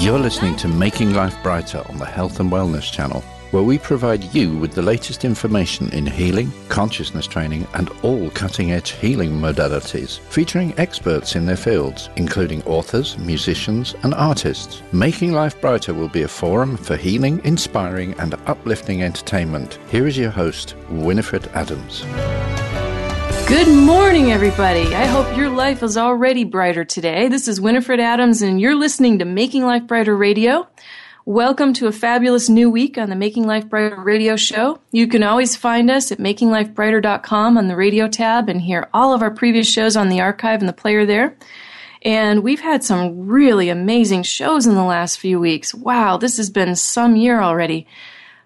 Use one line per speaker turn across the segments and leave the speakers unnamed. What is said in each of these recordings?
You're listening to Making Life Brighter on the Health and Wellness Channel, where we provide you with the latest information in healing, consciousness training, and all cutting edge healing modalities, featuring experts in their fields, including authors, musicians, and artists. Making Life Brighter will be a forum for healing, inspiring, and uplifting entertainment. Here is your host, Winifred Adams.
Good morning, everybody. I hope your life is already brighter today. This is Winifred Adams, and you're listening to Making Life Brighter Radio. Welcome to a fabulous new week on the Making Life Brighter radio show. You can always find us at makinglifebrighter.com on the radio tab and hear all of our previous shows on the archive and the player there. And we've had some really amazing shows in the last few weeks. Wow, this has been some year already.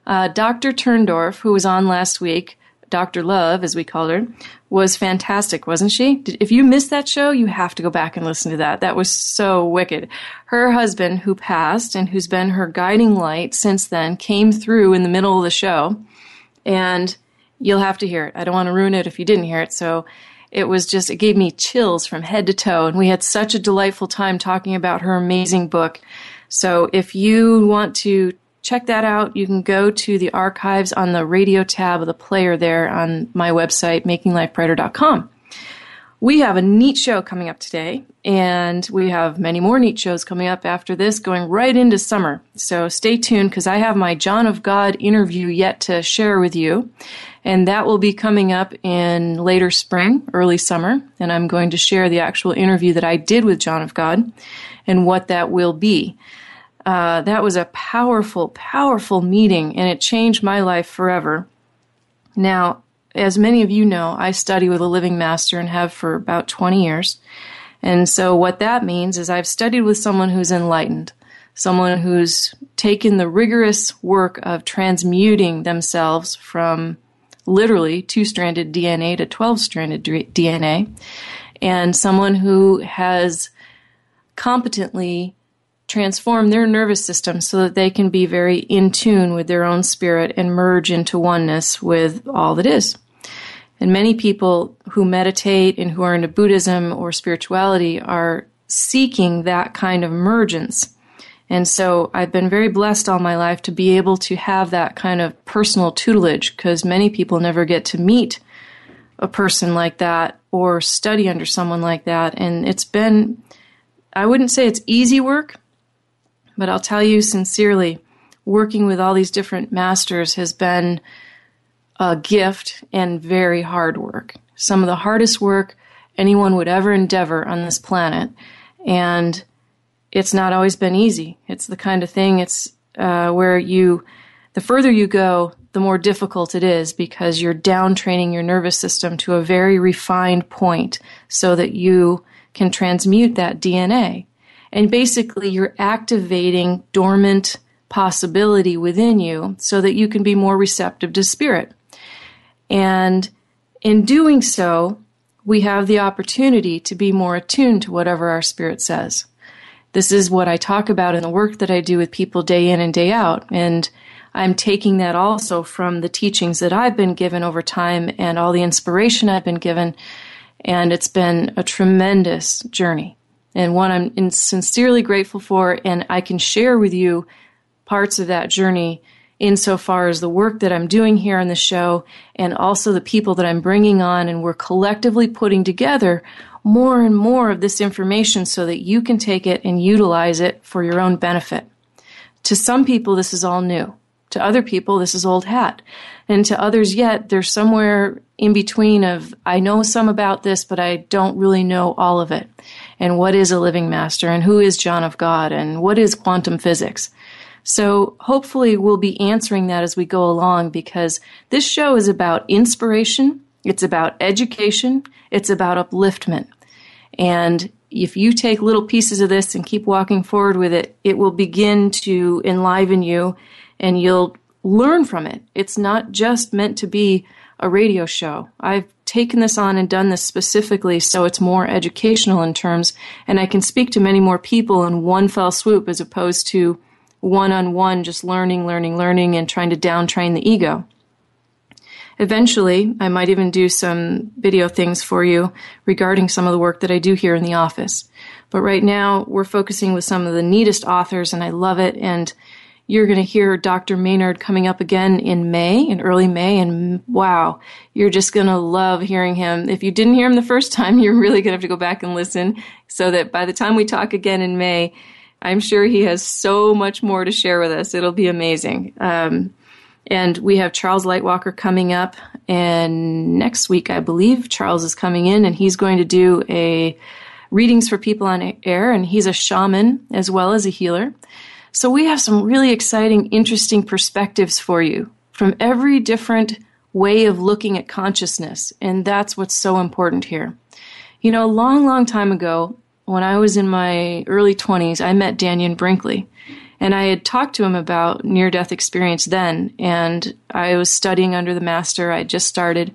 Uh, Dr. Turndorf, who was on last week, Dr. Love, as we called her, was fantastic, wasn't she? If you missed that show, you have to go back and listen to that. That was so wicked. Her husband, who passed and who's been her guiding light since then, came through in the middle of the show, and you'll have to hear it. I don't want to ruin it if you didn't hear it, so it was just, it gave me chills from head to toe, and we had such a delightful time talking about her amazing book. So if you want to check that out. You can go to the archives on the radio tab of the player there on my website, makinglifebrighter.com. We have a neat show coming up today, and we have many more neat shows coming up after this, going right into summer. So stay tuned because I have my John of God interview yet to share with you, and that will be coming up in later spring, early summer, and I'm going to share the actual interview that I did with John of God and what that will be. Uh, that was a powerful, powerful meeting, and it changed my life forever. Now, as many of you know, I study with a living master and have for about 20 years. And so, what that means is I've studied with someone who's enlightened, someone who's taken the rigorous work of transmuting themselves from literally two stranded DNA to 12 stranded DNA, and someone who has competently transform their nervous system so that they can be very in tune with their own spirit and merge into oneness with all that is. And many people who meditate and who are into Buddhism or spirituality are seeking that kind of emergence. And so I've been very blessed all my life to be able to have that kind of personal tutelage because many people never get to meet a person like that or study under someone like that. And it's been, I wouldn't say it's easy work, but I'll tell you sincerely, working with all these different masters has been a gift and very hard work. Some of the hardest work anyone would ever endeavor on this planet. And it's not always been easy. It's the kind of thing it's uh, where you, the further you go, the more difficult it is because you're down training your nervous system to a very refined point so that you can transmute that DNA. And basically, you're activating dormant possibility within you so that you can be more receptive to spirit. And in doing so, we have the opportunity to be more attuned to whatever our spirit says. This is what I talk about in the work that I do with people day in and day out. And I'm taking that also from the teachings that I've been given over time and all the inspiration I've been given. And it's been a tremendous journey and one I'm sincerely grateful for. And I can share with you parts of that journey insofar as the work that I'm doing here on the show and also the people that I'm bringing on. And we're collectively putting together more and more of this information so that you can take it and utilize it for your own benefit. To some people, this is all new. To other people, this is old hat. And to others yet, they're somewhere in between of, I know some about this, but I don't really know all of it and what is a living master and who is John of God and what is quantum physics. So hopefully we'll be answering that as we go along because this show is about inspiration, it's about education, it's about upliftment. And if you take little pieces of this and keep walking forward with it, it will begin to enliven you and you'll learn from it. It's not just meant to be a radio show. I've taken this on and done this specifically so it's more educational in terms, and I can speak to many more people in one fell swoop as opposed to one on one, just learning, learning, learning, and trying to downtrain the ego. Eventually, I might even do some video things for you regarding some of the work that I do here in the office. But right now, we're focusing with some of the neatest authors, and I love it. And you're going to hear Dr. Maynard coming up again in May, in early May, and wow, you're just going to love hearing him. If you didn't hear him the first time, you're really going to have to go back and listen so that by the time we talk again in May, I'm sure he has so much more to share with us. It'll be amazing. Um, and we have Charles Lightwalker coming up, and next week, I believe, Charles is coming in, and he's going to do a readings for people on air, and he's a shaman as well as a healer. So we have some really exciting, interesting perspectives for you from every different way of looking at consciousness, and that's what's so important here. You know, a long, long time ago, when I was in my early 20s, I met Dannion Brinkley. And I had talked to him about near death experience then, and I was studying under the master. I just started,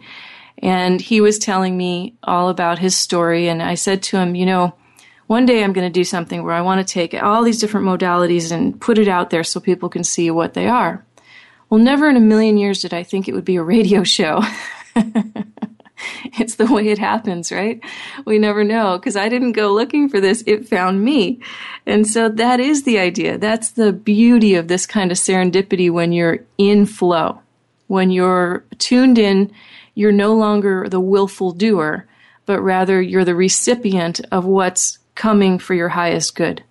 and he was telling me all about his story. And I said to him, You know, one day I'm going to do something where I want to take all these different modalities and put it out there so people can see what they are. Well, never in a million years did I think it would be a radio show. it's the way it happens, right? We never know because I didn't go looking for this. It found me. And so that is the idea. That's the beauty of this kind of serendipity when you're in flow. When you're tuned in, you're no longer the willful doer, but rather you're the recipient of what's coming for your highest good.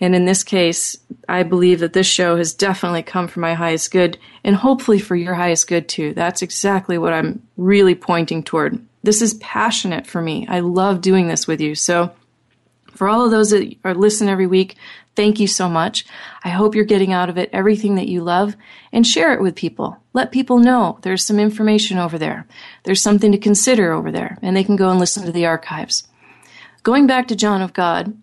And in this case, I believe that this show has definitely come for my highest good and hopefully for your highest good too. That's exactly what I'm really pointing toward. This is passionate for me. I love doing this with you. So, for all of those that are listen every week, thank you so much. I hope you're getting out of it everything that you love and share it with people. Let people know there's some information over there. There's something to consider over there, and they can go and listen to the archives. Going back to John of God,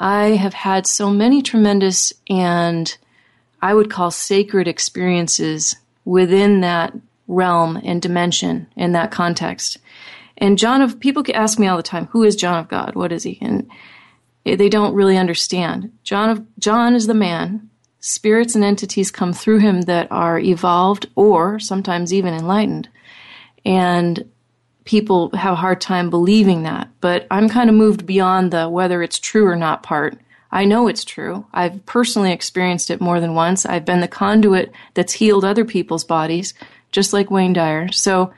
I have had so many tremendous and I would call sacred experiences within that realm and dimension in that context. And John of people ask me all the time, who is John of God? What is he? And eh, they don't really understand. John of John is the man. Spirits and entities come through him that are evolved or sometimes even enlightened. And people have a hard time believing that. But I'm kind of moved beyond the whether it's true or not part. I know it's true. I've personally experienced it more than once. I've been the conduit that's healed other people's bodies, just like Wayne Dyer. So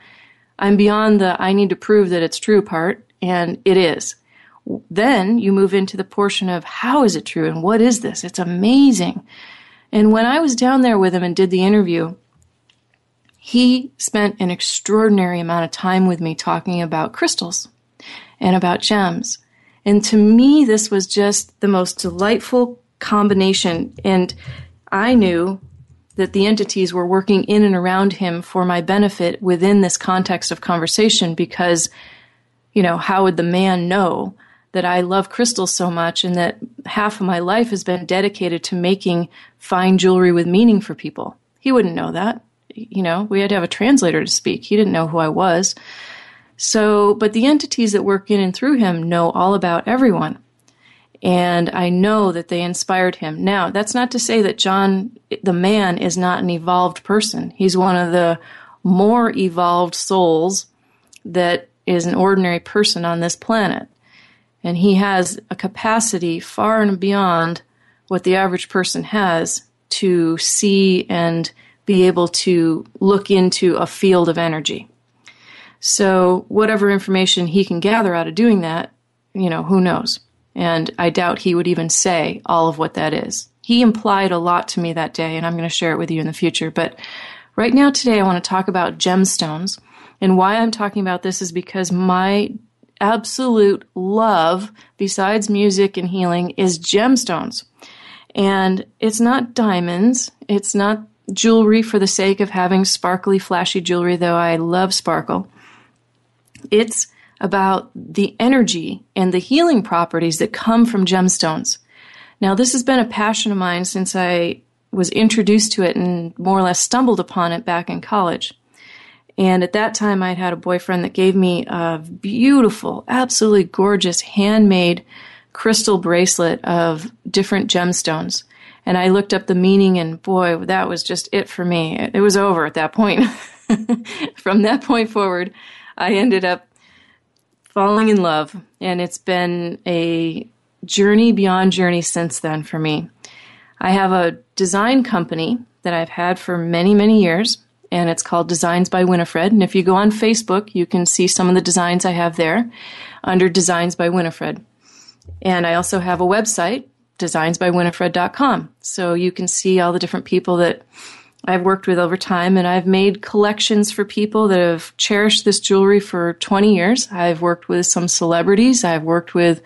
I'm beyond the I need to prove that it's true part, and it is. Then you move into the portion of how is it true and what is this? It's amazing. And when I was down there with him and did the interview, he spent an extraordinary amount of time with me talking about crystals and about gems. And to me, this was just the most delightful combination. And I knew that the entities were working in and around him for my benefit within this context of conversation because, you know, how would the man know that I love crystals so much and that half of my life has been dedicated to making fine jewelry with meaning for people? He wouldn't know that you know, we had to have a translator to speak. He didn't know who I was. So, but the entities that work in and through him know all about everyone. And I know that they inspired him. Now, that's not to say that John, the man, is not an evolved person. He's one of the more evolved souls that is an ordinary person on this planet. And he has a capacity far and beyond what the average person has to see and be able to look into a field of energy. So, whatever information he can gather out of doing that, you know, who knows? And I doubt he would even say all of what that is. He implied a lot to me that day, and I'm going to share it with you in the future. But right now, today, I want to talk about gemstones. And why I'm talking about this is because my absolute love, besides music and healing, is gemstones. And it's not diamonds. It's not jewelry for the sake of having sparkly, flashy jewelry, though I love sparkle. It's about the energy and the healing properties that come from gemstones. Now, this has been a passion of mine since I was introduced to it and more or less stumbled upon it back in college. And at that time, I'd had a boyfriend that gave me a beautiful, absolutely gorgeous handmade crystal bracelet of different gemstones. And I looked up the meaning, and boy, that was just it for me. It was over at that point. From that point forward, I ended up falling in love, and it's been a journey beyond journey since then for me. I have a design company that I've had for many, many years, and it's called Designs by Winifred. And if you go on Facebook, you can see some of the designs I have there under Designs by Winifred. And I also have a website, designsbywinifred.com. So you can see all the different people that I've worked with over time, and I've made collections for people that have cherished this jewelry for 20 years. I've worked with some celebrities. I've worked with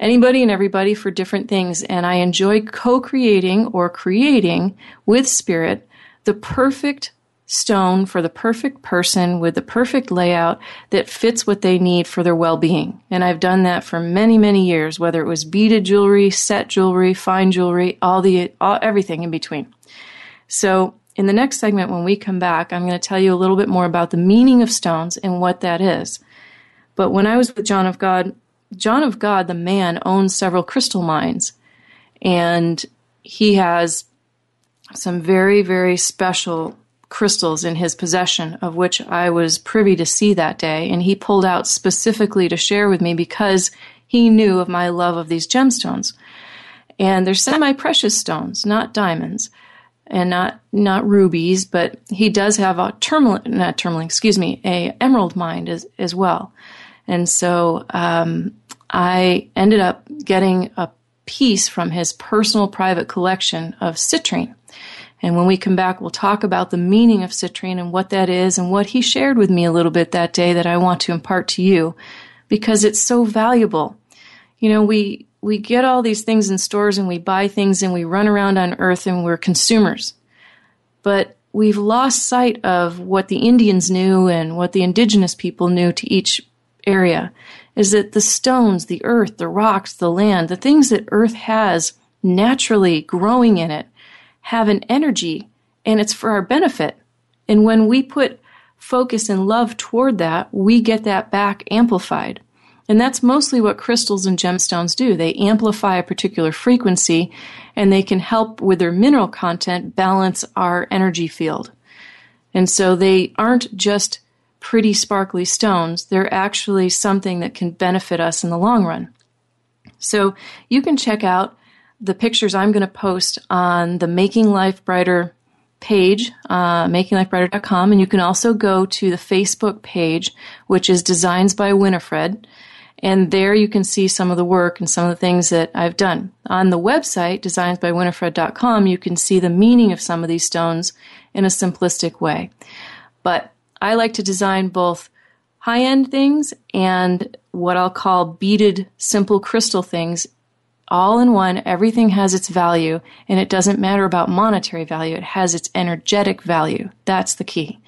anybody and everybody for different things, and I enjoy co creating or creating with spirit the perfect stone for the perfect person with the perfect layout that fits what they need for their well-being. And I've done that for many, many years, whether it was beaded jewelry, set jewelry, fine jewelry, all the all, everything in between. So, in the next segment when we come back, I'm going to tell you a little bit more about the meaning of stones and what that is. But when I was with John of God, John of God, the man, owns several crystal mines, and he has some very, very special crystals in his possession, of which I was privy to see that day, and he pulled out specifically to share with me because he knew of my love of these gemstones. And they're semi precious stones, not diamonds and not not rubies, but he does have a tourmaline, not tourmaline, excuse me, a emerald mine as as well. And so um, I ended up getting a piece from his personal private collection of citrine. And when we come back, we'll talk about the meaning of citrine and what that is and what he shared with me a little bit that day that I want to impart to you because it's so valuable. You know, we, we get all these things in stores and we buy things and we run around on earth and we're consumers. But we've lost sight of what the Indians knew and what the indigenous people knew to each area is that the stones, the earth, the rocks, the land, the things that earth has naturally growing in it have an energy and it's for our benefit. And when we put focus and love toward that, we get that back amplified. And that's mostly what crystals and gemstones do. They amplify a particular frequency and they can help with their mineral content balance our energy field. And so they aren't just pretty sparkly stones. They're actually something that can benefit us in the long run. So you can check out the pictures I'm going to post on the Making Life Brighter page, uh, makinglifebrighter.com, and you can also go to the Facebook page, which is Designs by Winifred, and there you can see some of the work and some of the things that I've done. On the website, designsbywinifred.com, you can see the meaning of some of these stones in a simplistic way. But I like to design both high end things and what I'll call beaded simple crystal things all in one. Everything has its value, and it doesn't matter about monetary value. It has its energetic value. That's the key.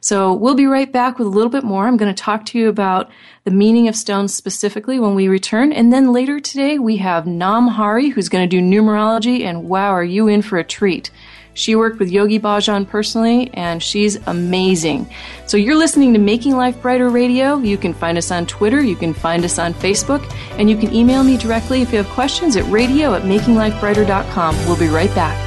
So we'll be right back with a little bit more. I'm going to talk to you about the meaning of stones specifically when we return. And then later today, we have Nam Hari, who's going to do numerology, and wow, are you in for a treat. She worked with Yogi Bhajan personally, and she's amazing. So you're listening to Making Life Brighter Radio. You can find us on Twitter, you can find us on Facebook, and you can email me directly if you have questions at radio at makinglifebrighter.com. We'll be right back.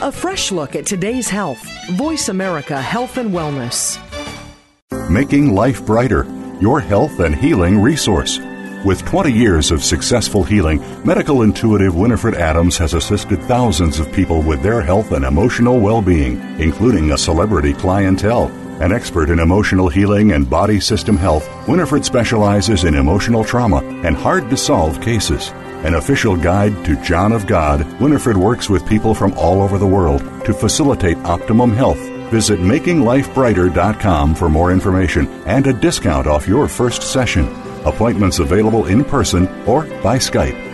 A fresh look at today's health. Voice America Health and Wellness.
Making Life Brighter your health and healing resource. With 20 years of successful healing, medical intuitive Winifred Adams has assisted thousands of people with their health and emotional well being, including a celebrity clientele. An expert in emotional healing and body system health, Winifred specializes in emotional trauma and hard to solve cases. An official guide to John of God, Winifred works with people from all over the world to facilitate optimum health Visit makinglifebrighter.com for more information and a discount off your first session. Appointments available in person or by Skype.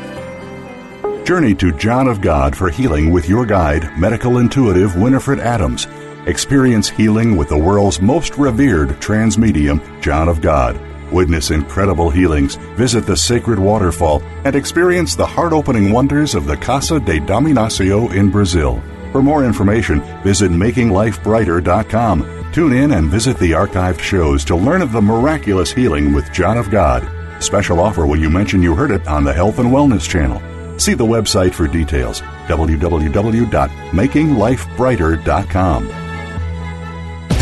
Journey to John of God for healing with your guide, medical intuitive Winifred Adams. Experience healing with the world's most revered trance medium, John of God. Witness incredible healings, visit the sacred waterfall, and experience the heart opening wonders of the Casa de Dom Inácio in Brazil. For more information, visit makinglifebrighter.com. Tune in and visit the archived shows to learn of the miraculous healing with John of God. Special offer when you mention you heard it on the Health and Wellness channel. See the website for details www.makinglifebrighter.com.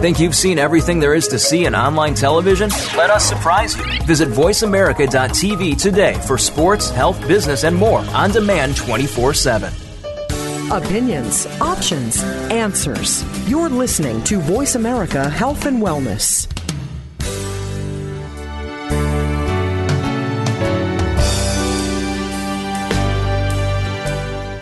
Think you've seen everything there is to see in online television? Let us surprise you. Visit VoiceAmerica.tv today for sports, health, business, and more on demand 24 7.
Opinions, options, answers. You're listening to Voice America Health and Wellness.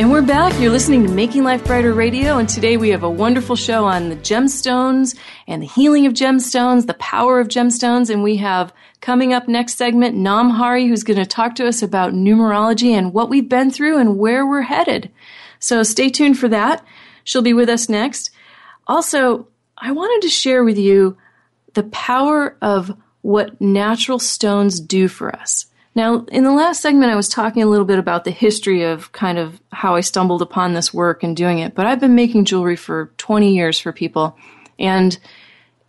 And we're back. You're listening to Making Life Brighter Radio, and today we have a wonderful show on the gemstones and the healing of gemstones, the power of gemstones, and we have coming up next segment Namhari, who's going to talk to us about numerology and what we've been through and where we're headed. So stay tuned for that. She'll be with us next. Also, I wanted to share with you the power of what natural stones do for us. Now, in the last segment, I was talking a little bit about the history of kind of how I stumbled upon this work and doing it, but I've been making jewelry for 20 years for people, and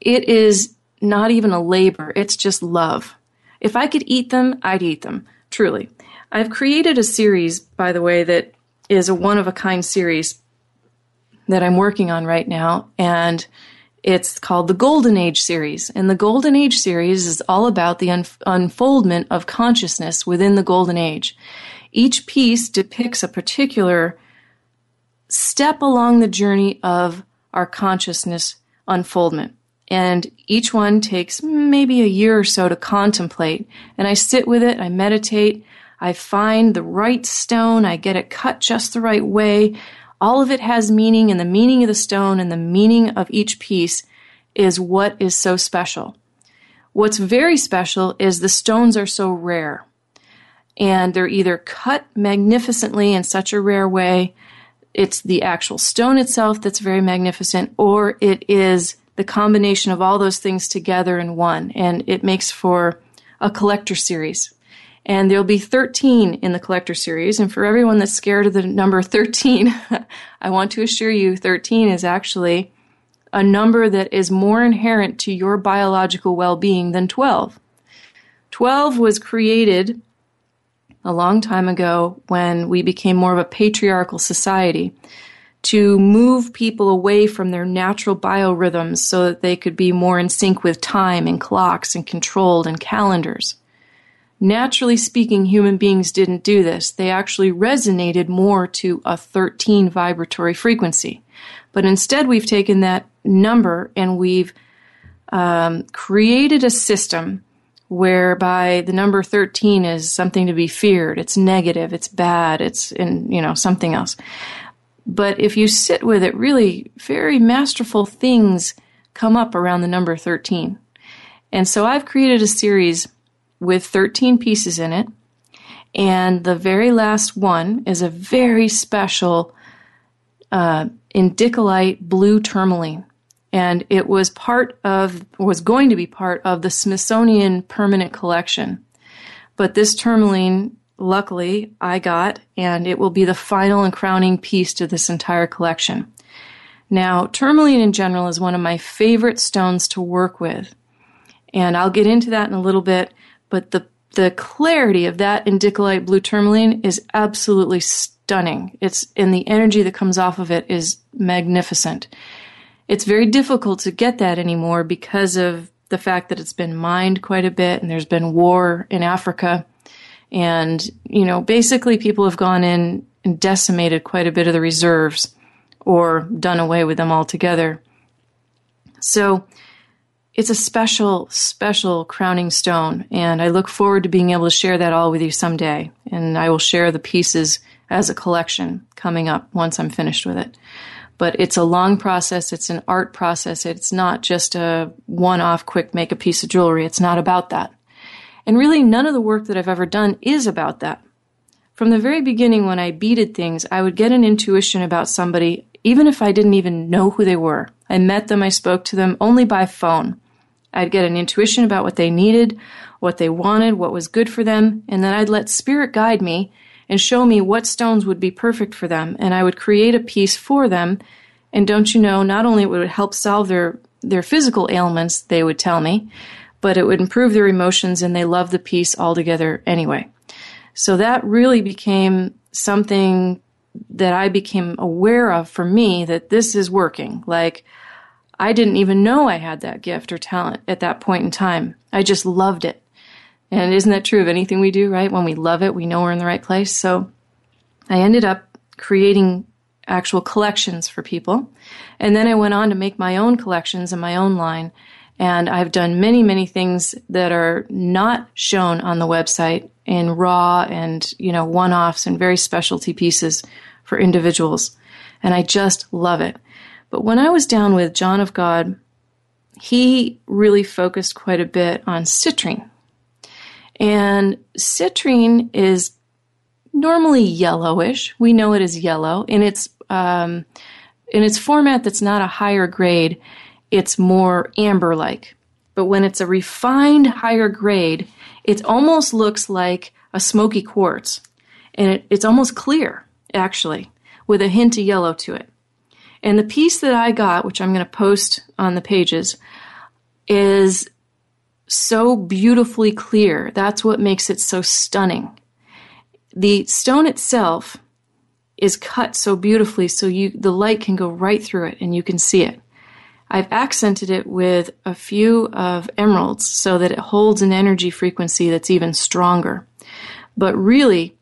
it is not even a labor, it's just love. If I could eat them, I'd eat them, truly. I've created a series, by the way, that is a one of a kind series that I'm working on right now, and it's called the Golden Age series. And the Golden Age series is all about the un- unfoldment of consciousness within the Golden Age. Each piece depicts a particular step along the journey of our consciousness unfoldment. And each one takes maybe a year or so to contemplate. And I sit with it, I meditate, I find the right stone, I get it cut just the right way. All of it has meaning, and the meaning of the stone and the meaning of each piece is what is so special. What's very special is the stones are so rare. And they're either cut magnificently in such a rare way, it's the actual stone itself that's very magnificent, or it is the combination of all those things together in one. And it makes for a collector series. And there'll be 13 in the collector series. And for everyone that's scared of the number 13, I want to assure you 13 is actually a number that is more inherent to your biological well being than 12. 12 was created a long time ago when we became more of a patriarchal society to move people away from their natural biorhythms so that they could be more in sync with time and clocks and controlled and calendars. Naturally speaking, human beings didn't do this. They actually resonated more to a 13 vibratory frequency. But instead, we've taken that number and we've um, created a system whereby the number 13 is something to be feared. It's negative. It's bad. It's in, you know, something else. But if you sit with it, really very masterful things come up around the number 13. And so I've created a series with 13 pieces in it. And the very last one is a very special uh, indicolite blue tourmaline. and it was part of was going to be part of the Smithsonian Permanent Collection. But this tourmaline, luckily, I got, and it will be the final and crowning piece to this entire collection. Now, tourmaline in general is one of my favorite stones to work with, and I'll get into that in a little bit. But the the clarity of that indicolite blue tourmaline is absolutely stunning. It's and the energy that comes off of it is magnificent. It's very difficult to get that anymore because of the fact that it's been mined quite a bit and there's been war in Africa. And, you know, basically people have gone in and decimated quite a bit of the reserves or done away with them altogether. So it's a special, special crowning stone. And I look forward to being able to share that all with you someday. And I will share the pieces as a collection coming up once I'm finished with it. But it's a long process. It's an art process. It's not just a one off quick make a piece of jewelry. It's not about that. And really, none of the work that I've ever done is about that. From the very beginning, when I beaded things, I would get an intuition about somebody, even if I didn't even know who they were. I met them, I spoke to them only by phone. I'd get an intuition about what they needed, what they wanted, what was good for them, and then I'd let spirit guide me and show me what stones would be perfect for them, and I would create a piece for them. And don't you know, not only would it help solve their, their physical ailments, they would tell me, but it would improve their emotions and they loved the piece altogether anyway. So that really became something that I became aware of for me that this is working. Like, I didn't even know I had that gift or talent at that point in time. I just loved it. And isn't that true of anything we do, right? When we love it, we know we're in the right place. So I ended up creating actual collections for people. And then I went on to make my own collections and my own line. And I've done many, many things that are not shown on the website in raw and, you know, one offs and very specialty pieces for individuals. And I just love it. But when I was down with John of God, he really focused quite a bit on citrine. And citrine is normally yellowish. We know it is yellow. In its um, in its format that's not a higher grade, it's more amber like. But when it's a refined higher grade, it almost looks like a smoky quartz. And it, it's almost clear, actually, with a hint of yellow to it. And the piece that I got, which I'm going to post on the pages, is so beautifully clear. That's what makes it so stunning. The stone itself is cut so beautifully so you the light can go right through it and you can see it. I've accented it with a few of emeralds so that it holds an energy frequency that's even stronger. But really,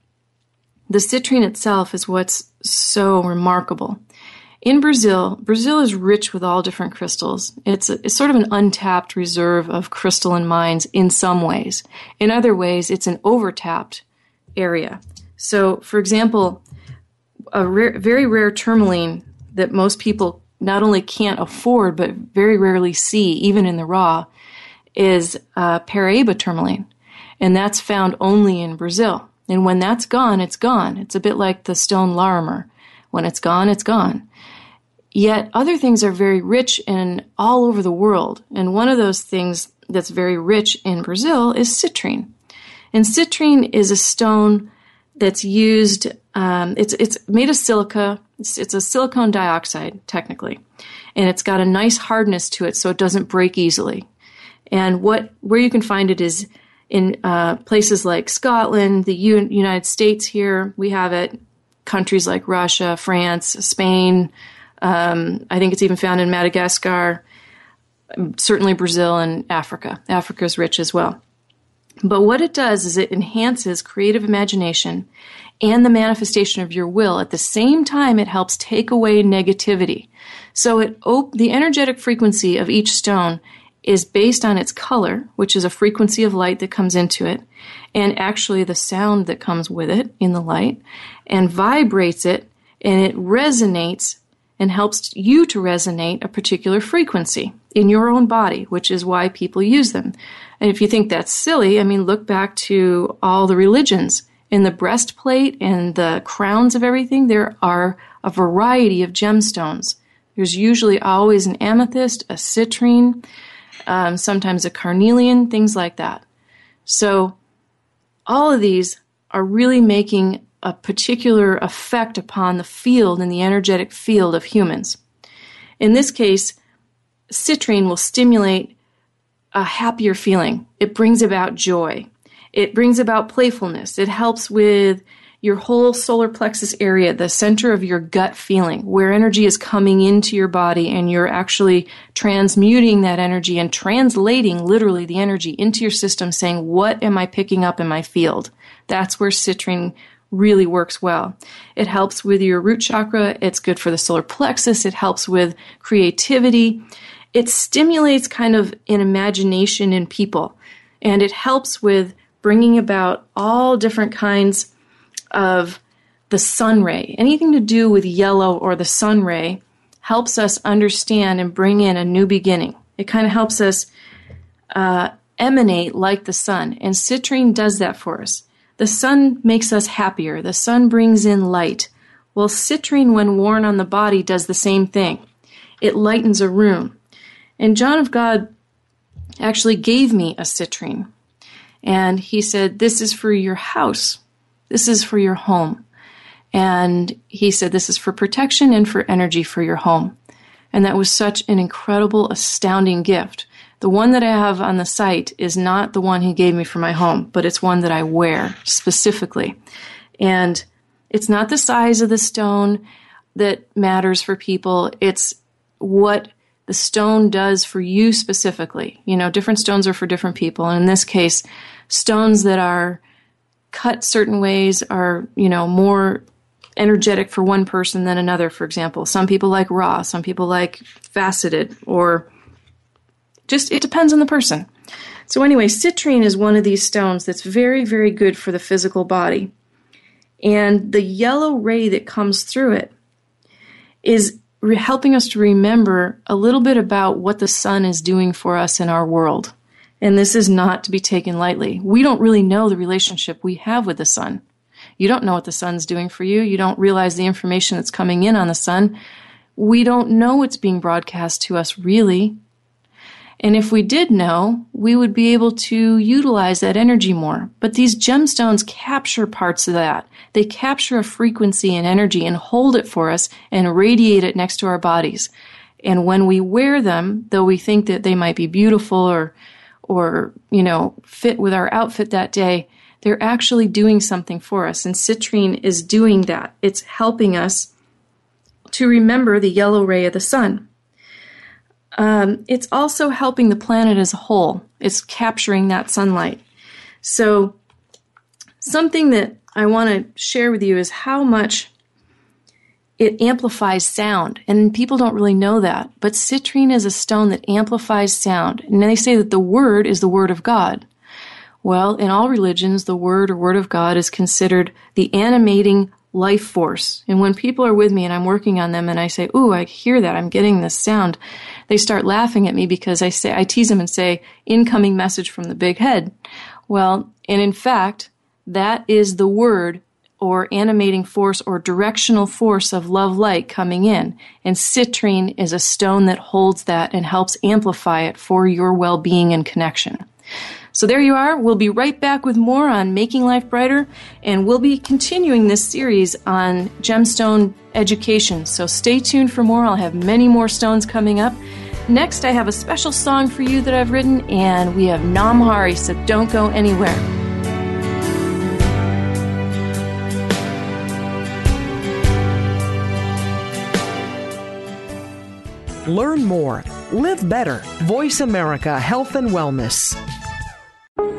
the citrine itself is what's so remarkable. In Brazil, Brazil is rich with all different crystals. It's, a, it's sort of an untapped reserve of crystalline mines in some ways. In other ways, it's an overtapped area. So, for example, a rare, very rare tourmaline that most people not only can't afford but very rarely see, even in the raw, is uh, Paraíba tourmaline, and that's found only in Brazil. And when that's gone, it's gone. It's a bit like the stone Larimar. When it's gone, it's gone. Yet other things are very rich in all over the world. And one of those things that's very rich in Brazil is citrine. And citrine is a stone that's used, um, it's, it's made of silica. It's, it's a silicon dioxide, technically. And it's got a nice hardness to it so it doesn't break easily. And what, where you can find it is in uh, places like Scotland, the U- United States here. We have it. Countries like Russia, France, Spain, um, I think it's even found in Madagascar, certainly Brazil and Africa. Africa is rich as well. But what it does is it enhances creative imagination and the manifestation of your will. At the same time, it helps take away negativity. So it op- the energetic frequency of each stone is based on its color, which is a frequency of light that comes into it, and actually the sound that comes with it in the light, and vibrates it, and it resonates and helps you to resonate a particular frequency in your own body, which is why people use them. And if you think that's silly, I mean, look back to all the religions. In the breastplate and the crowns of everything, there are a variety of gemstones There's usually always an amethyst, a citrine, um, sometimes a carnelian, things like that. So all of these are really making a particular effect upon the field and the energetic field of humans. In this case, citrine will stimulate a happier feeling. It brings about joy. It brings about playfulness. It helps with your whole solar plexus area, the center of your gut feeling, where energy is coming into your body and you're actually transmuting that energy and translating literally the energy into your system, saying, What am I picking up in my field? That's where citrine really works well. It helps with your root chakra. It's good for the solar plexus. It helps with creativity. It stimulates kind of an imagination in people and it helps with bringing about all different kinds of the sun ray. Anything to do with yellow or the sun ray helps us understand and bring in a new beginning. It kind of helps us uh, emanate like the sun, and citrine does that for us. The sun makes us happier. The sun brings in light. Well, citrine, when worn on the body, does the same thing. It lightens a room. And John of God actually gave me a citrine. And he said, This is for your house. This is for your home. And he said, This is for protection and for energy for your home. And that was such an incredible, astounding gift. The one that I have on the site is not the one he gave me for my home, but it's one that I wear specifically. And it's not the size of the stone that matters for people, it's what the stone does for you specifically. You know, different stones are for different people. And in this case, stones that are cut certain ways are, you know, more energetic for one person than another, for example. Some people like raw, some people like faceted, or just it depends on the person. So, anyway, citrine is one of these stones that's very, very good for the physical body. And the yellow ray that comes through it is re- helping us to remember a little bit about what the sun is doing for us in our world. And this is not to be taken lightly. We don't really know the relationship we have with the sun. You don't know what the sun's doing for you. You don't realize the information that's coming in on the sun. We don't know what's being broadcast to us really. And if we did know, we would be able to utilize that energy more. But these gemstones capture parts of that. They capture a frequency and energy and hold it for us and radiate it next to our bodies. And when we wear them, though we think that they might be beautiful or or, you know, fit with our outfit that day, they're actually doing something for us. And citrine is doing that. It's helping us to remember the yellow ray of the sun. Um, it's also helping the planet as a whole. It's capturing that sunlight. So, something that I want to share with you is how much it amplifies sound. And people don't really know that. But citrine is a stone that amplifies sound. And they say that the word is the word of God. Well, in all religions, the word or word of God is considered the animating life force. And when people are with me and I'm working on them and I say, Ooh, I hear that, I'm getting this sound, they start laughing at me because I say, I tease them and say, incoming message from the big head. Well, and in fact, that is the word or animating force or directional force of love light coming in. And citrine is a stone that holds that and helps amplify it for your well being and connection. So there you are. We'll be right back with more on Making Life Brighter, and we'll be continuing this series on gemstone education. So stay tuned for more. I'll have many more stones coming up. Next, I have a special song for you that I've written, and we have Namhari, so don't go anywhere.
Learn more. Live better. Voice America Health and Wellness.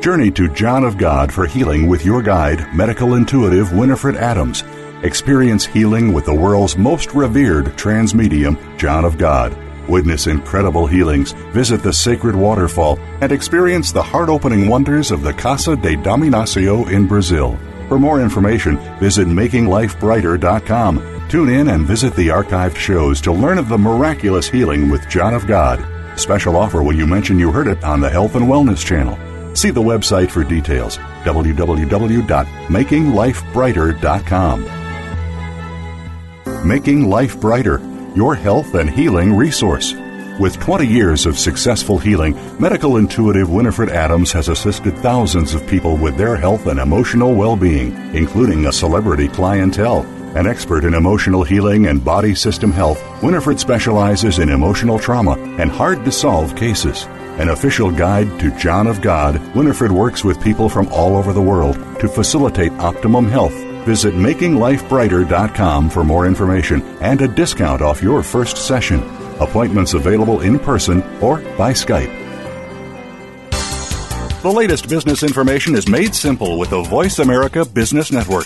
Journey to John of God for healing with your guide, medical intuitive Winifred Adams. Experience healing with the world's most revered trance medium, John of God. Witness incredible healings, visit the sacred waterfall, and experience the heart opening wonders of the Casa de Dom Inácio in Brazil. For more information, visit makinglifebrighter.com Tune in and visit the archived shows to learn of the miraculous healing with John of God. Special offer when you mention you heard it on the Health and Wellness channel. See the website for details www.makinglifebrighter.com. Making Life Brighter your health and healing resource. With 20 years of successful healing, medical intuitive Winifred Adams has assisted thousands of people with their health and emotional well being, including a celebrity clientele. An expert in emotional healing and body system health, Winifred specializes in emotional trauma and hard to solve cases. An official guide to John of God, Winifred works with people from all over the world to facilitate optimum health. Visit makinglifebrighter.com for more information and a discount off your first session. Appointments available in person or by Skype. The latest business information is made simple with the Voice America Business Network.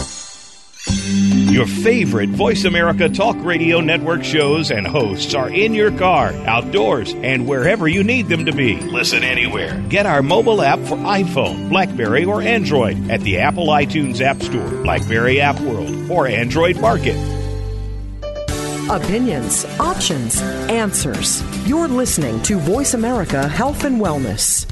Your favorite Voice America Talk Radio Network shows and hosts are in your car, outdoors, and wherever you need them to be. Listen anywhere. Get our mobile app for iPhone, Blackberry, or Android at the Apple iTunes App Store, Blackberry App World, or Android Market.
Opinions, options, answers. You're listening to Voice America Health and Wellness.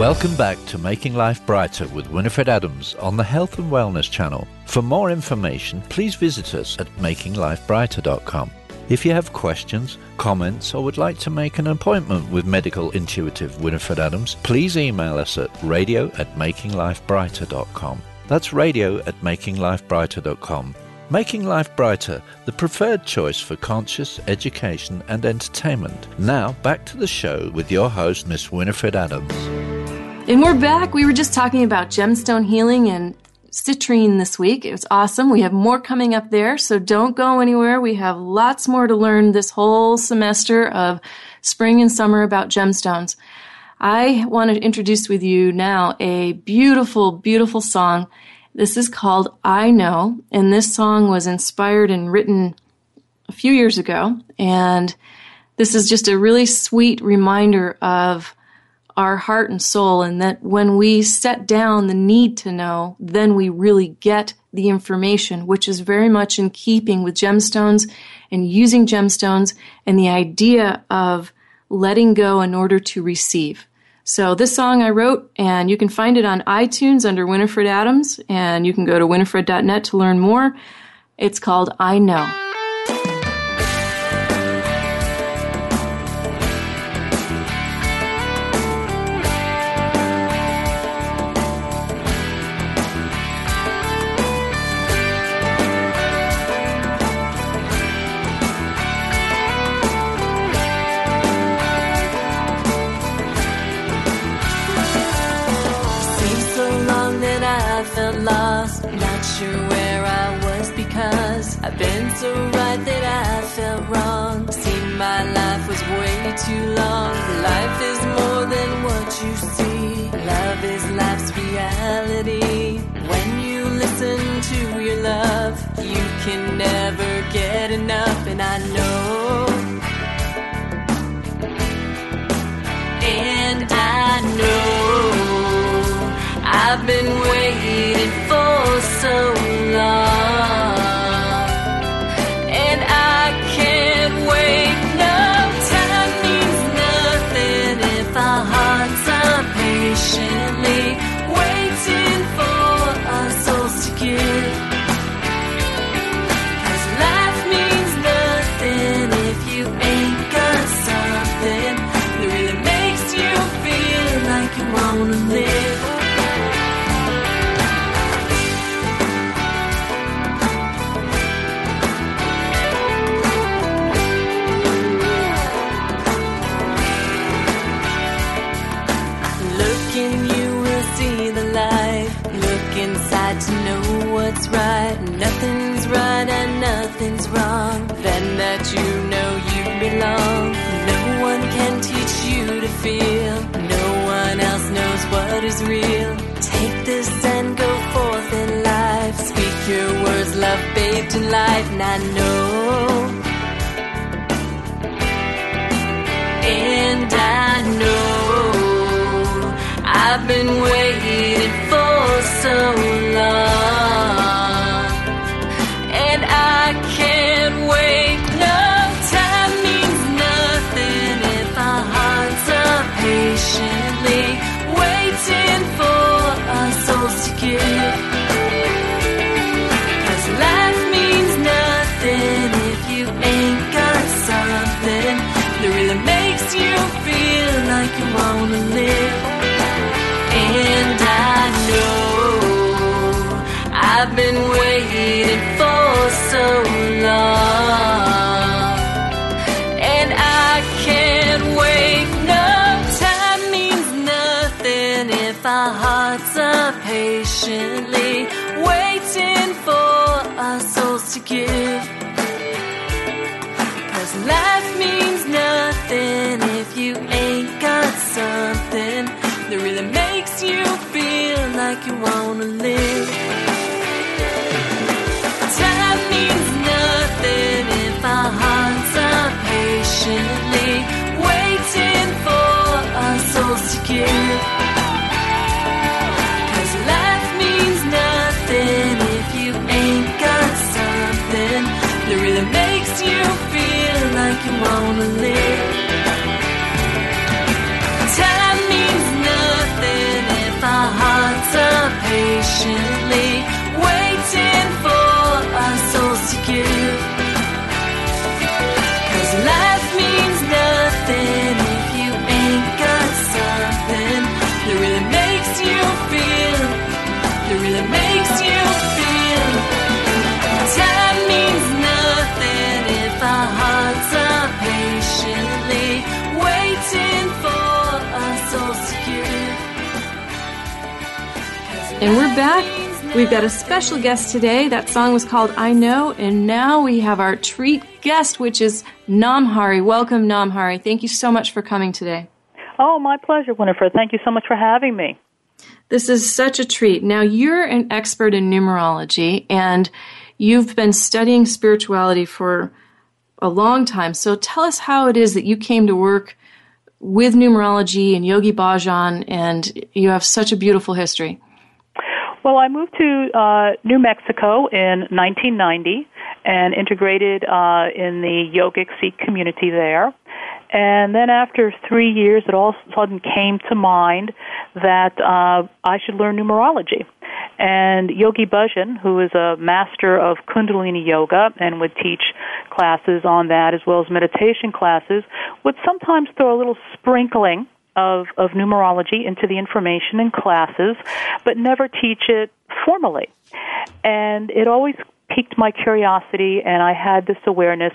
Welcome back to Making Life Brighter with Winifred Adams on the Health and Wellness channel. For more information, please visit us at makinglifebrighter.com. If you have questions, comments, or would like to make an appointment with medical intuitive Winifred Adams, please email us at radio at makinglifebrighter.com. That's radio at makinglifebrighter.com. Making Life Brighter, the preferred choice for conscious education and entertainment. Now, back to the show with your host, Miss Winifred Adams.
And we're back. We were just talking about gemstone healing and citrine this week. It was awesome. We have more coming up there, so don't go anywhere. We have lots more to learn this whole semester of spring and summer about gemstones. I want to introduce with you now a beautiful, beautiful song. This is called I Know, and this song was inspired and written a few years ago. And this is just a really sweet reminder of our heart and soul, and that when we set down the need to know, then we really get the information, which is very much in keeping with gemstones and using gemstones and the idea of letting go in order to receive. So this song I wrote, and you can find it on iTunes under Winifred Adams, and you can go to winifred.net to learn more. It's called I Know.
You can never get enough, and I know. And I know what is real. Take this and go forth in life. Speak your words, love bathed in light, and I know. And I know I've been waiting for so long. Wanna live.
And we're back. We've got a special guest today. That song was called I Know. And now we have our treat guest, which is Namhari. Welcome, Namhari. Thank you so much for coming today.
Oh, my pleasure, Winifred. Thank you so much for having me.
This is such a treat. Now, you're an expert in numerology and you've been studying spirituality for a long time. So tell us how it is that you came to work with numerology and Yogi Bhajan, and you have such a beautiful history.
Well, I moved to uh, New Mexico in 1990 and integrated uh, in the yogic Sikh community there. And then after three years, it all of a sudden came to mind that uh, I should learn numerology. And Yogi Bhajan, who is a master of Kundalini Yoga and would teach classes on that as well as meditation classes, would sometimes throw a little sprinkling of, of numerology into the information in classes, but never teach it formally. And it always piqued my curiosity, and I had this awareness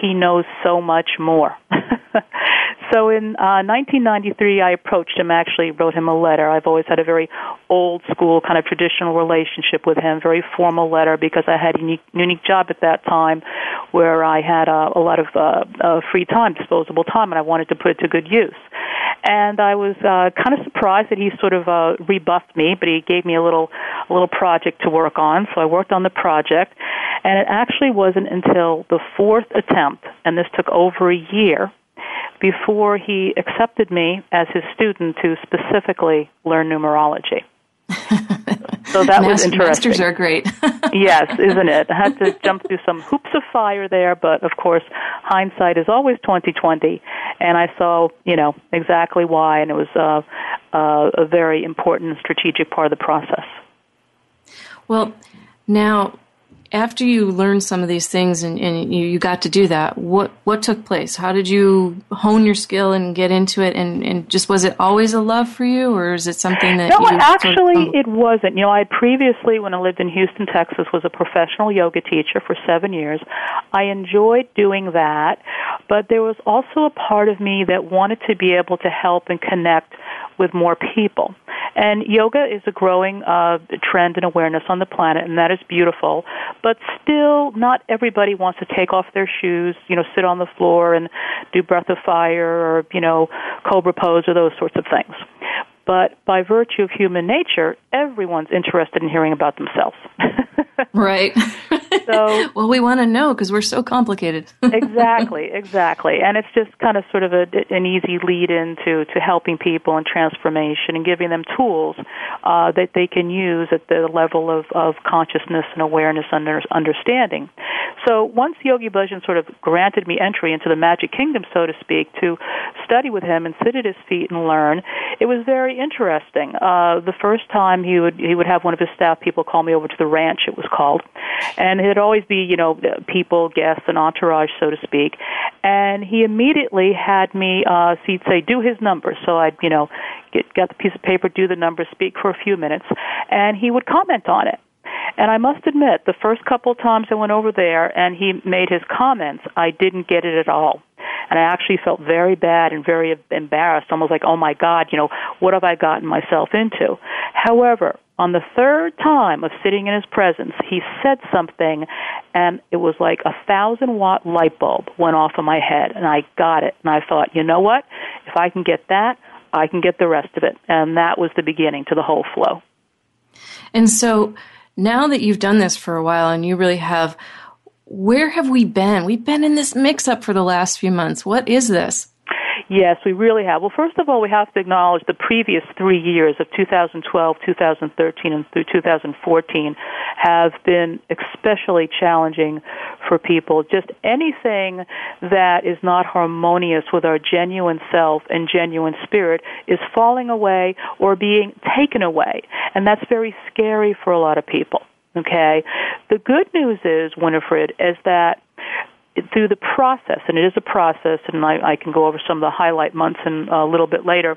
he knows so much more. so in uh, 1993, I approached him, actually wrote him a letter. I've always had a very old school, kind of traditional relationship with him, very formal letter, because I had a unique, unique job at that time where I had uh, a lot of uh, uh, free time, disposable time, and I wanted to put it to good use. And I was uh, kind of surprised that he sort of uh, rebuffed me, but he gave me a little a little project to work on. So I worked on the project, and it actually wasn't until the fourth attempt, and this took over a year, before he accepted me as his student to specifically learn numerology. so that was interesting.
Masters are great.
yes, isn't it? I had to jump through some hoops of fire there, but of course, hindsight is always twenty twenty, and I saw, you know, exactly why, and it was uh, uh, a very important strategic part of the process.
Well, now, after you learned some of these things and, and you, you got to do that, what what took place? How did you hone your skill and get into it? And, and just was it always a love for you, or is it something that
No,
you sort of-
actually, it wasn't. You know, I previously, when I lived in Houston, Texas, was a professional yoga teacher for seven years. I enjoyed doing that, but there was also a part of me that wanted to be able to help and connect with more people. And yoga is a growing uh, trend and awareness on the planet, and that is beautiful. But still, not everybody wants to take off their shoes, you know, sit on the floor and do breath of fire or, you know, cobra pose or those sorts of things. But by virtue of human nature, everyone's interested in hearing about themselves.
right?
So,
well, we want to know because we're so complicated.
exactly, exactly, and it's just kind of sort of a, an easy lead into to helping people in transformation and giving them tools uh, that they can use at the level of, of consciousness and awareness and understanding. So once Yogi Bhajan sort of granted me entry into the magic kingdom, so to speak, to study with him and sit at his feet and learn, it was very interesting. Uh, the first time he would he would have one of his staff people call me over to the ranch, it was called, and it'd always be you know people, guests, and entourage, so to speak, and he immediately had me. Uh, he'd say, "Do his numbers," so I'd you know get get the piece of paper, do the numbers, speak for a few minutes, and he would comment on it. And I must admit, the first couple times I went over there and he made his comments, I didn't get it at all. And I actually felt very bad and very embarrassed, almost like, oh my God, you know, what have I gotten myself into? However, on the third time of sitting in his presence, he said something, and it was like a thousand watt light bulb went off in my head, and I got it. And I thought, you know what? If I can get that, I can get the rest of it. And that was the beginning to the whole flow.
And so, now that you've done this for a while and you really have, where have we been? We've been in this mix up for the last few months. What is this?
Yes, we really have. Well, first of all, we have to acknowledge the previous three years of 2012, 2013, and through 2014 have been especially challenging for people. Just anything that is not harmonious with our genuine self and genuine spirit is falling away or being taken away. And that's very scary for a lot of people. Okay? The good news is, Winifred, is that through the process, and it is a process, and I, I can go over some of the highlight months in, a little bit later.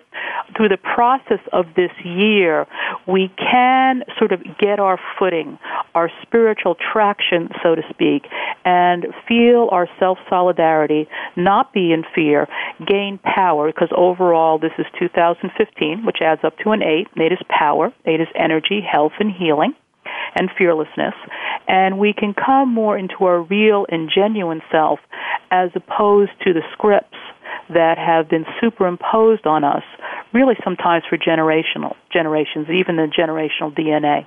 Through the process of this year, we can sort of get our footing, our spiritual traction, so to speak, and feel our self solidarity, not be in fear, gain power, because overall this is 2015, which adds up to an eight. Eight is power, eight is energy, health, and healing and fearlessness. And we can come more into our real and genuine self as opposed to the scripts that have been superimposed on us, really sometimes for generational generations, even the generational DNA.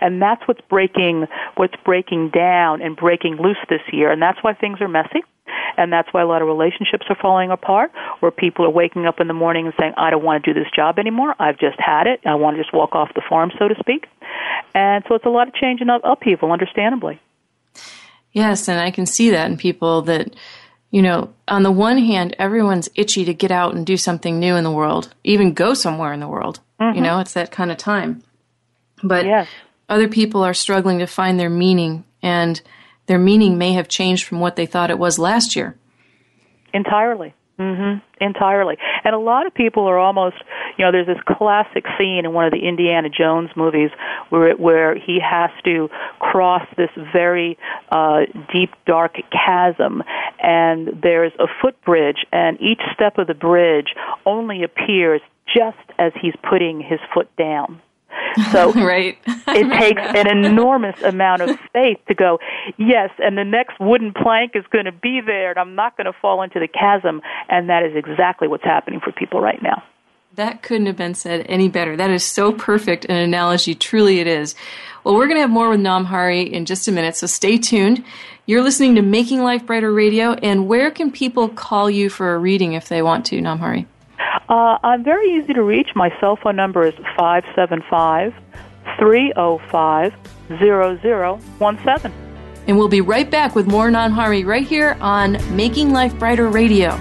And that's what's breaking what's breaking down and breaking loose this year, and that's why things are messy. And that's why a lot of relationships are falling apart, where people are waking up in the morning and saying, I don't want to do this job anymore. I've just had it. I want to just walk off the farm, so to speak. And so it's a lot of change and upheaval, understandably.
Yes, and I can see that in people that, you know, on the one hand, everyone's itchy to get out and do something new in the world, even go somewhere in the world. Mm-hmm. You know, it's that kind of time. But yes. other people are struggling to find their meaning, and their meaning may have changed from what they thought it was last year.
Entirely. Mm-hmm. Entirely. And a lot of people are almost, you know, there's this classic scene in one of the Indiana Jones movies where where he has to cross this very uh, deep, dark chasm, and there's a footbridge, and each step of the bridge only appears just as he's putting his foot down. So
right.
it takes an enormous amount of faith to go, yes, and the next wooden plank is going to be there, and I'm not going to fall into the chasm. And that is exactly what's happening for people right now.
That couldn't have been said any better. That is so perfect an analogy. Truly, it is. Well, we're going to have more with Namhari in just a minute, so stay tuned. You're listening to Making Life Brighter Radio, and where can people call you for a reading if they want to, Namhari?
Uh, I'm very easy to reach. My cell phone number is 575 305 0017.
And we'll be right back with more Namhari right here on Making Life Brighter Radio.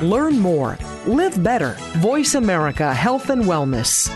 Learn more. Live better. Voice America Health and Wellness.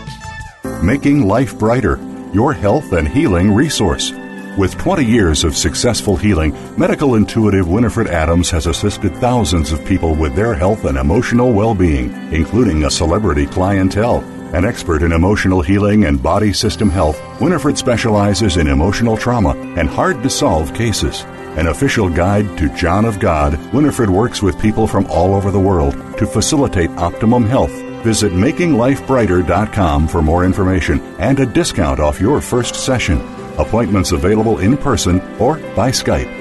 Making Life Brighter your health and healing resource. With 20 years of successful healing, medical intuitive Winifred Adams has assisted thousands of people with their health and emotional well being, including a celebrity clientele. An expert in emotional healing and body system health, Winifred specializes in emotional trauma and hard to solve cases. An official guide to John of God, Winifred works with people from all over the world to facilitate optimum health Visit makinglifebrighter.com for more information and a discount off your first session. Appointments available in person or by Skype.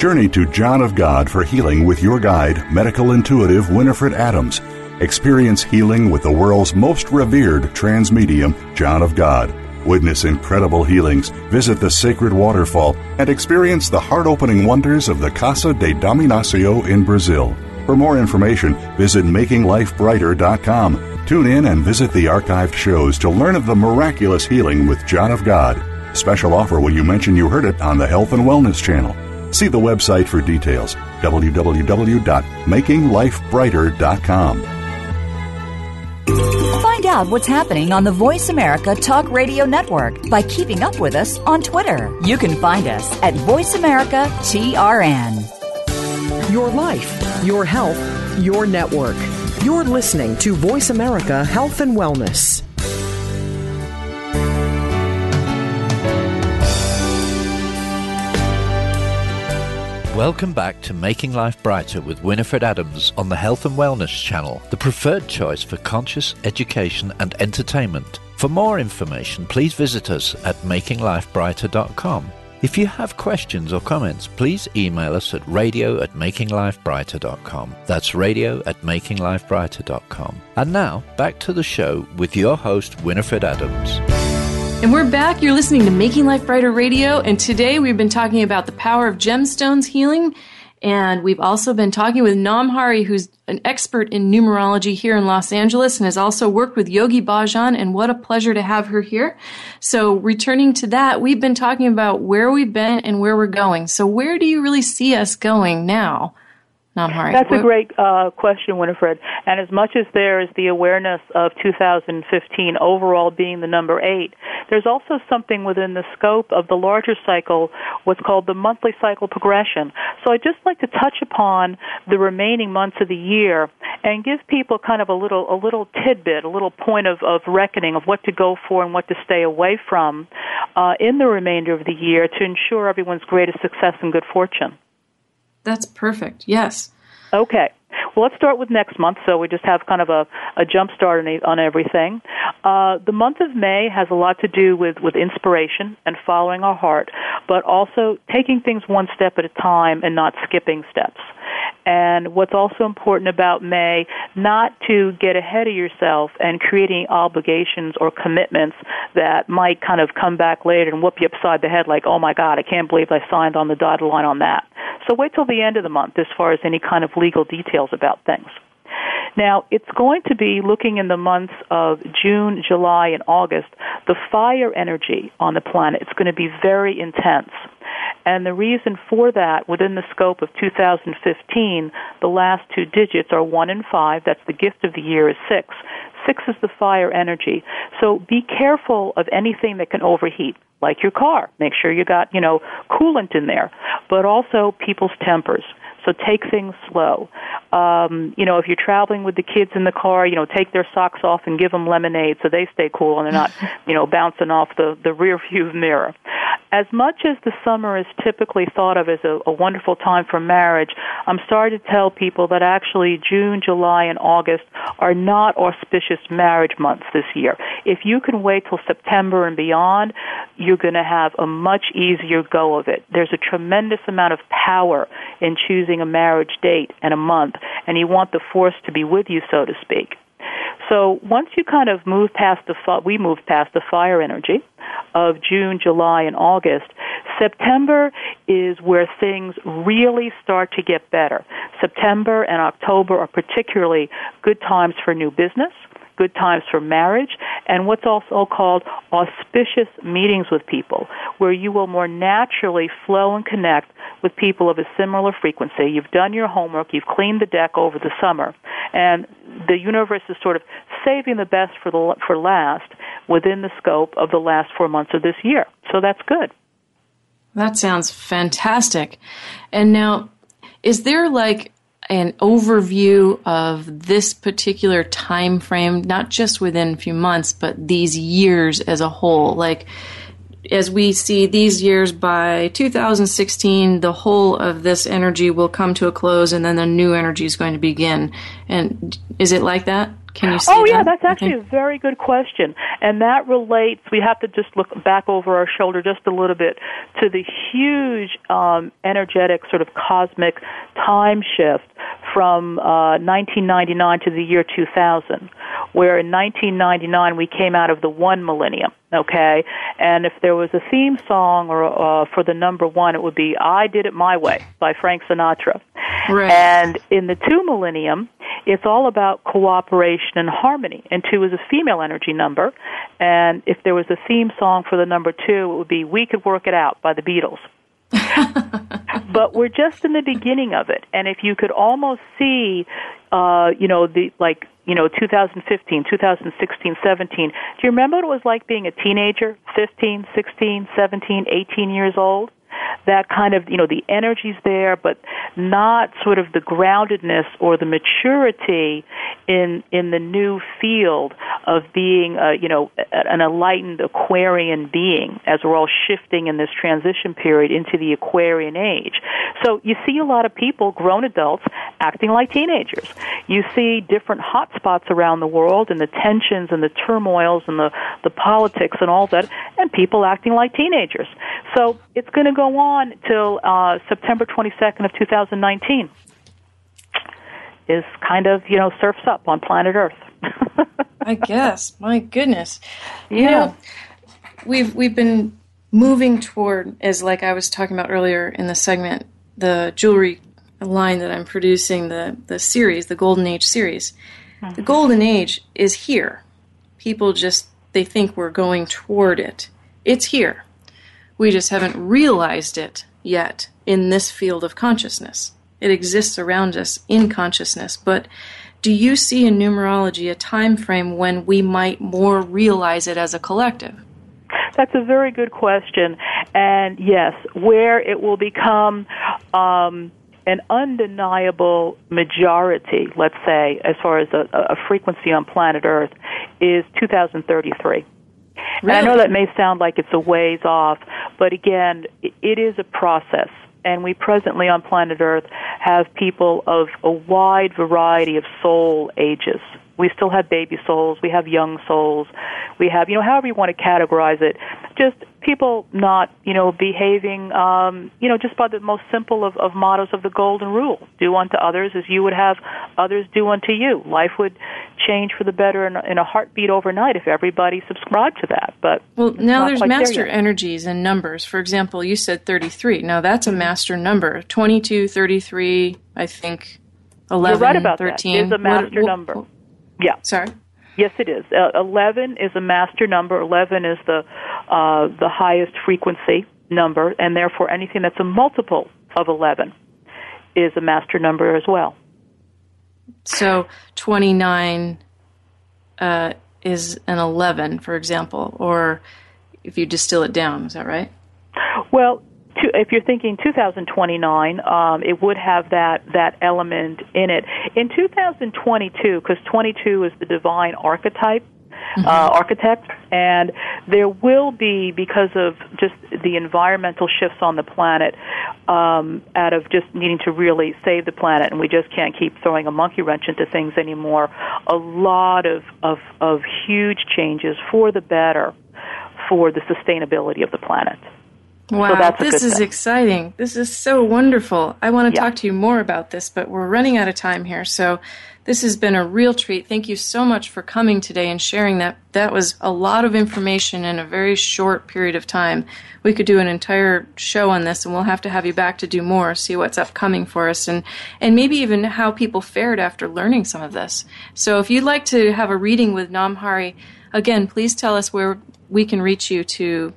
Journey to John of God for healing with your guide, medical intuitive Winifred Adams. Experience healing with the world's most revered trance medium, John of God. Witness incredible healings, visit the sacred waterfall, and experience the heart opening wonders of the Casa de Dom Inácio in Brazil. For more information, visit makinglifebrighter.com. Tune in and visit the archived shows to learn of the miraculous healing with John of God. Special offer when you mention you heard it on the Health and Wellness Channel. See the website for details www.makinglifebrighter.com.
Find out what's happening on the Voice America Talk Radio Network by keeping up with us on Twitter. You can find us at Voice America TRN.
Your life, your health, your network. You're listening to Voice America Health and Wellness.
Welcome back to Making Life Brighter with Winifred Adams on the Health and Wellness Channel, the preferred choice for conscious education and entertainment. For more information, please visit us at makinglifebrighter.com. If you have questions or comments, please email us at radio at makinglifebrighter.com. That's radio at makinglifebrighter.com. And now, back to the show with your host, Winifred Adams.
And we're back. You're listening to Making Life Brighter Radio, and today we've been talking about the power of gemstones healing. And we've also been talking with Namhari, who's an expert in numerology here in Los Angeles and has also worked with Yogi Bhajan. And what a pleasure to have her here. So, returning to that, we've been talking about where we've been and where we're going. So, where do you really see us going now? Namhari.
That's a great uh, question, Winifred. And as much as there is the awareness of 2015 overall being the number eight, there's also something within the scope of the larger cycle, what's called the monthly cycle progression. So I'd just like to touch upon the remaining months of the year and give people kind of a little a little tidbit, a little point of, of reckoning of what to go for and what to stay away from uh, in the remainder of the year to ensure everyone's greatest success and good fortune.
That's perfect. Yes.
Okay. Well, let's start with next month, so we just have kind of a, a jump start on, on everything. Uh, the month of May has a lot to do with, with inspiration and following our heart, but also taking things one step at a time and not skipping steps. And what's also important about May, not to get ahead of yourself and creating obligations or commitments that might kind of come back later and whoop you upside the head like, oh my God, I can't believe I signed on the dotted line on that. So wait till the end of the month as far as any kind of legal details about things. Now, it's going to be looking in the months of June, July, and August, the fire energy on the planet. It's going to be very intense. And the reason for that, within the scope of 2015, the last two digits are 1 and 5. That's the gift of the year is 6. 6 is the fire energy. So be careful of anything that can overheat, like your car. Make sure you got, you know, coolant in there. But also people's tempers. So take things slow. Um, you know, if you're traveling with the kids in the car, you know, take their socks off and give them lemonade so they stay cool and they're not, you know, bouncing off the the rear view mirror. As much as the summer is typically thought of as a, a wonderful time for marriage, I'm sorry to tell people that actually June, July, and August are not auspicious marriage months this year. If you can wait till September and beyond, you're going to have a much easier go of it. There's a tremendous amount of power in choosing a marriage date and a month, and you want the force to be with you, so to speak. So once you kind of move past the we moved past the fire energy of June, July, and August. September is where things really start to get better. September and October are particularly good times for new business good times for marriage, and what's also called auspicious meetings with people, where you will more naturally flow and connect with people of a similar frequency. You've done your homework, you've cleaned the deck over the summer, and the universe is sort of saving the best for the for last within the scope of the last 4 months of this year. So that's good.
That sounds fantastic. And now is there like an overview of this particular time frame, not just within a few months, but these years as a whole. Like, as we see these years by 2016, the whole of this energy will come to a close and then the new energy is going to begin. And is it like that? Can you see
Oh, yeah,
that?
that's actually
Okay.
a very good question. And that relates, we have to just look back over our shoulder just a little bit to the huge um, energetic sort of cosmic time shift from uh, 1999 to the year 2000, where in 1999 we came out of the one millennium, okay? And if there was a theme song or uh, for the number one, it would be I Did It My Way by Frank Sinatra.
Right.
And in the two millennium, it's all about cooperation and harmony. And two is a female energy number. And if there was a theme song for the number two, it would be We Could Work It Out by the Beatles. but we're just in the beginning of it. And if you could almost see, uh, you know, the like, you know, 2015, 2016, 17. Do you remember what it was like being a teenager, 15, 16, 17, 18 years old? That kind of, you know, the energy's there, but not sort of the groundedness or the maturity in in the new field of being, a, you know, an enlightened Aquarian being, as we're all shifting in this transition period into the Aquarian age. So you see a lot of people, grown adults, acting like teenagers. You see different hotspots around the world and the tensions and the turmoils and the, the politics and all that, and people acting like teenagers. So it's going to go on till uh, September 22nd of 2019. Is kind of you know surfs up on planet Earth.
I guess. My goodness. You
Yeah.
know, we've we've been moving toward as like I was talking about earlier in the segment, the jewelry line that I'm producing, the the series, the Golden Age series. The Golden Age is here. People just they think we're going toward it. It's here. We just haven't realized it yet in this field of consciousness. It exists around us in consciousness, but do you see in numerology a time frame when we might more realize it as a collective?
That's a very good question. And yes, where it will become um, an undeniable majority, let's say, as far as a, a frequency on planet Earth, is 2033. And I know that may sound like it's a ways off, but again, it is a process. And we presently on planet Earth have people of a wide variety of soul ages. We still have baby souls, we have young souls, we have, you know, however you want to categorize it, just people not, you know, behaving, um, you know, just by the most simple of, of mottos of the golden rule. Do unto others as you would have others do unto you. Life would change for the better in, a- in a heartbeat overnight if everybody subscribed to that. But
Well, now there's
quite there
master energies and numbers. For example, you said 33. Now that's a master number. 22, 33, I think 11,
You're right about
13.
that. It's a
What-
master
what-
number. Yeah.
Sorry.
Yes, it is. Uh, Eleven is a master number. Eleven is the uh, the highest frequency number, and therefore anything that's a multiple of eleven is a master number as well.
So 29 uh, is an 11, for example, or if you distill it down, is that right?
Well, if you're thinking 2029, um, it would have that that element in it. In 2022, because 22 is the divine archetype. Uh, architect, and there will be because of just the environmental shifts on the planet, um, out of just needing to really save the planet, and we just can't keep throwing a monkey wrench into things anymore. A lot of of, of huge changes for the better for the sustainability of the planet.
Wow,
a
this is
thing.
exciting. This is so wonderful. I want to
Yeah.
talk to you more about this, but we're running out of time here. So this has been a real treat. Thank you so much for coming today and sharing that. That was a lot of information in a very short period of time. We could do an entire show on this, and we'll have to have you back to do more, see what's upcoming for us, and, and maybe even how people fared after learning some of this. So if you'd like to have a reading with Namhari, again, please tell us where we can reach you to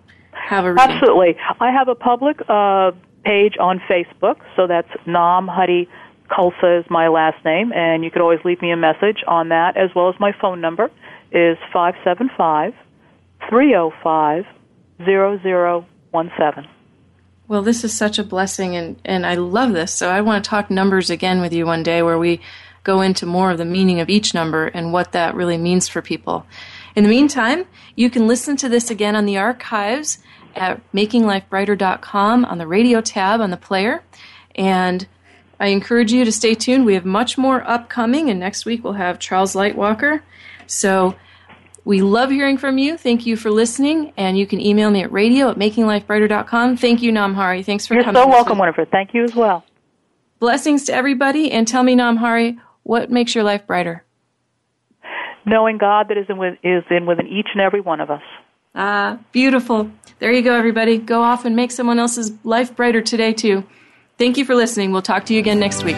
have a reading.
Absolutely. I have a public uh, page on Facebook, so that's Nam Hari Khalsa is my last name, and you could always leave me a message on that, as well as my phone number is five seven five three zero five zero zero one seven.
Well, this is such a blessing, and, and I love this. So I want to talk numbers again with you one day where we go into more of the meaning of each number and what that really means for people. In the meantime, you can listen to this again on the archives at makinglifebrighter.com on the radio tab on the player. And I encourage you to stay tuned. We have much more upcoming, and next week we'll have Charles Lightwalker. So we love hearing from you. Thank you for listening, and you can email me at radio at makinglifebrighter.com. Thank you, Namhari. Thanks for
You're
coming.
so welcome, Winifred. Thank you as well.
Blessings to everybody, and tell me, Namhari, what makes your life brighter?
Knowing God that is in, with, is in within each and every one of us.
Ah, beautiful. There you go, everybody. Go off and make someone else's life brighter today, too. Thank you for listening. We'll talk to you again next week.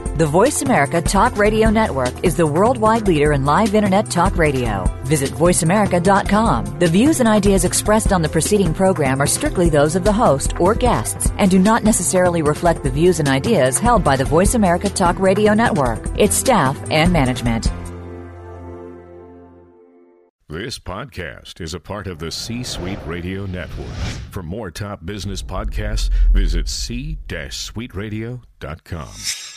The Voice America Talk Radio Network is the worldwide leader in live internet talk radio. Visit voiceamerica.com. The views and ideas expressed on the preceding program are strictly those of the host or guests and do not necessarily reflect the views and ideas held by the Voice America Talk Radio Network, its staff, and management.
This podcast is a part of the C Suite Radio Network. For more top business podcasts, visit c-suiteradio.com.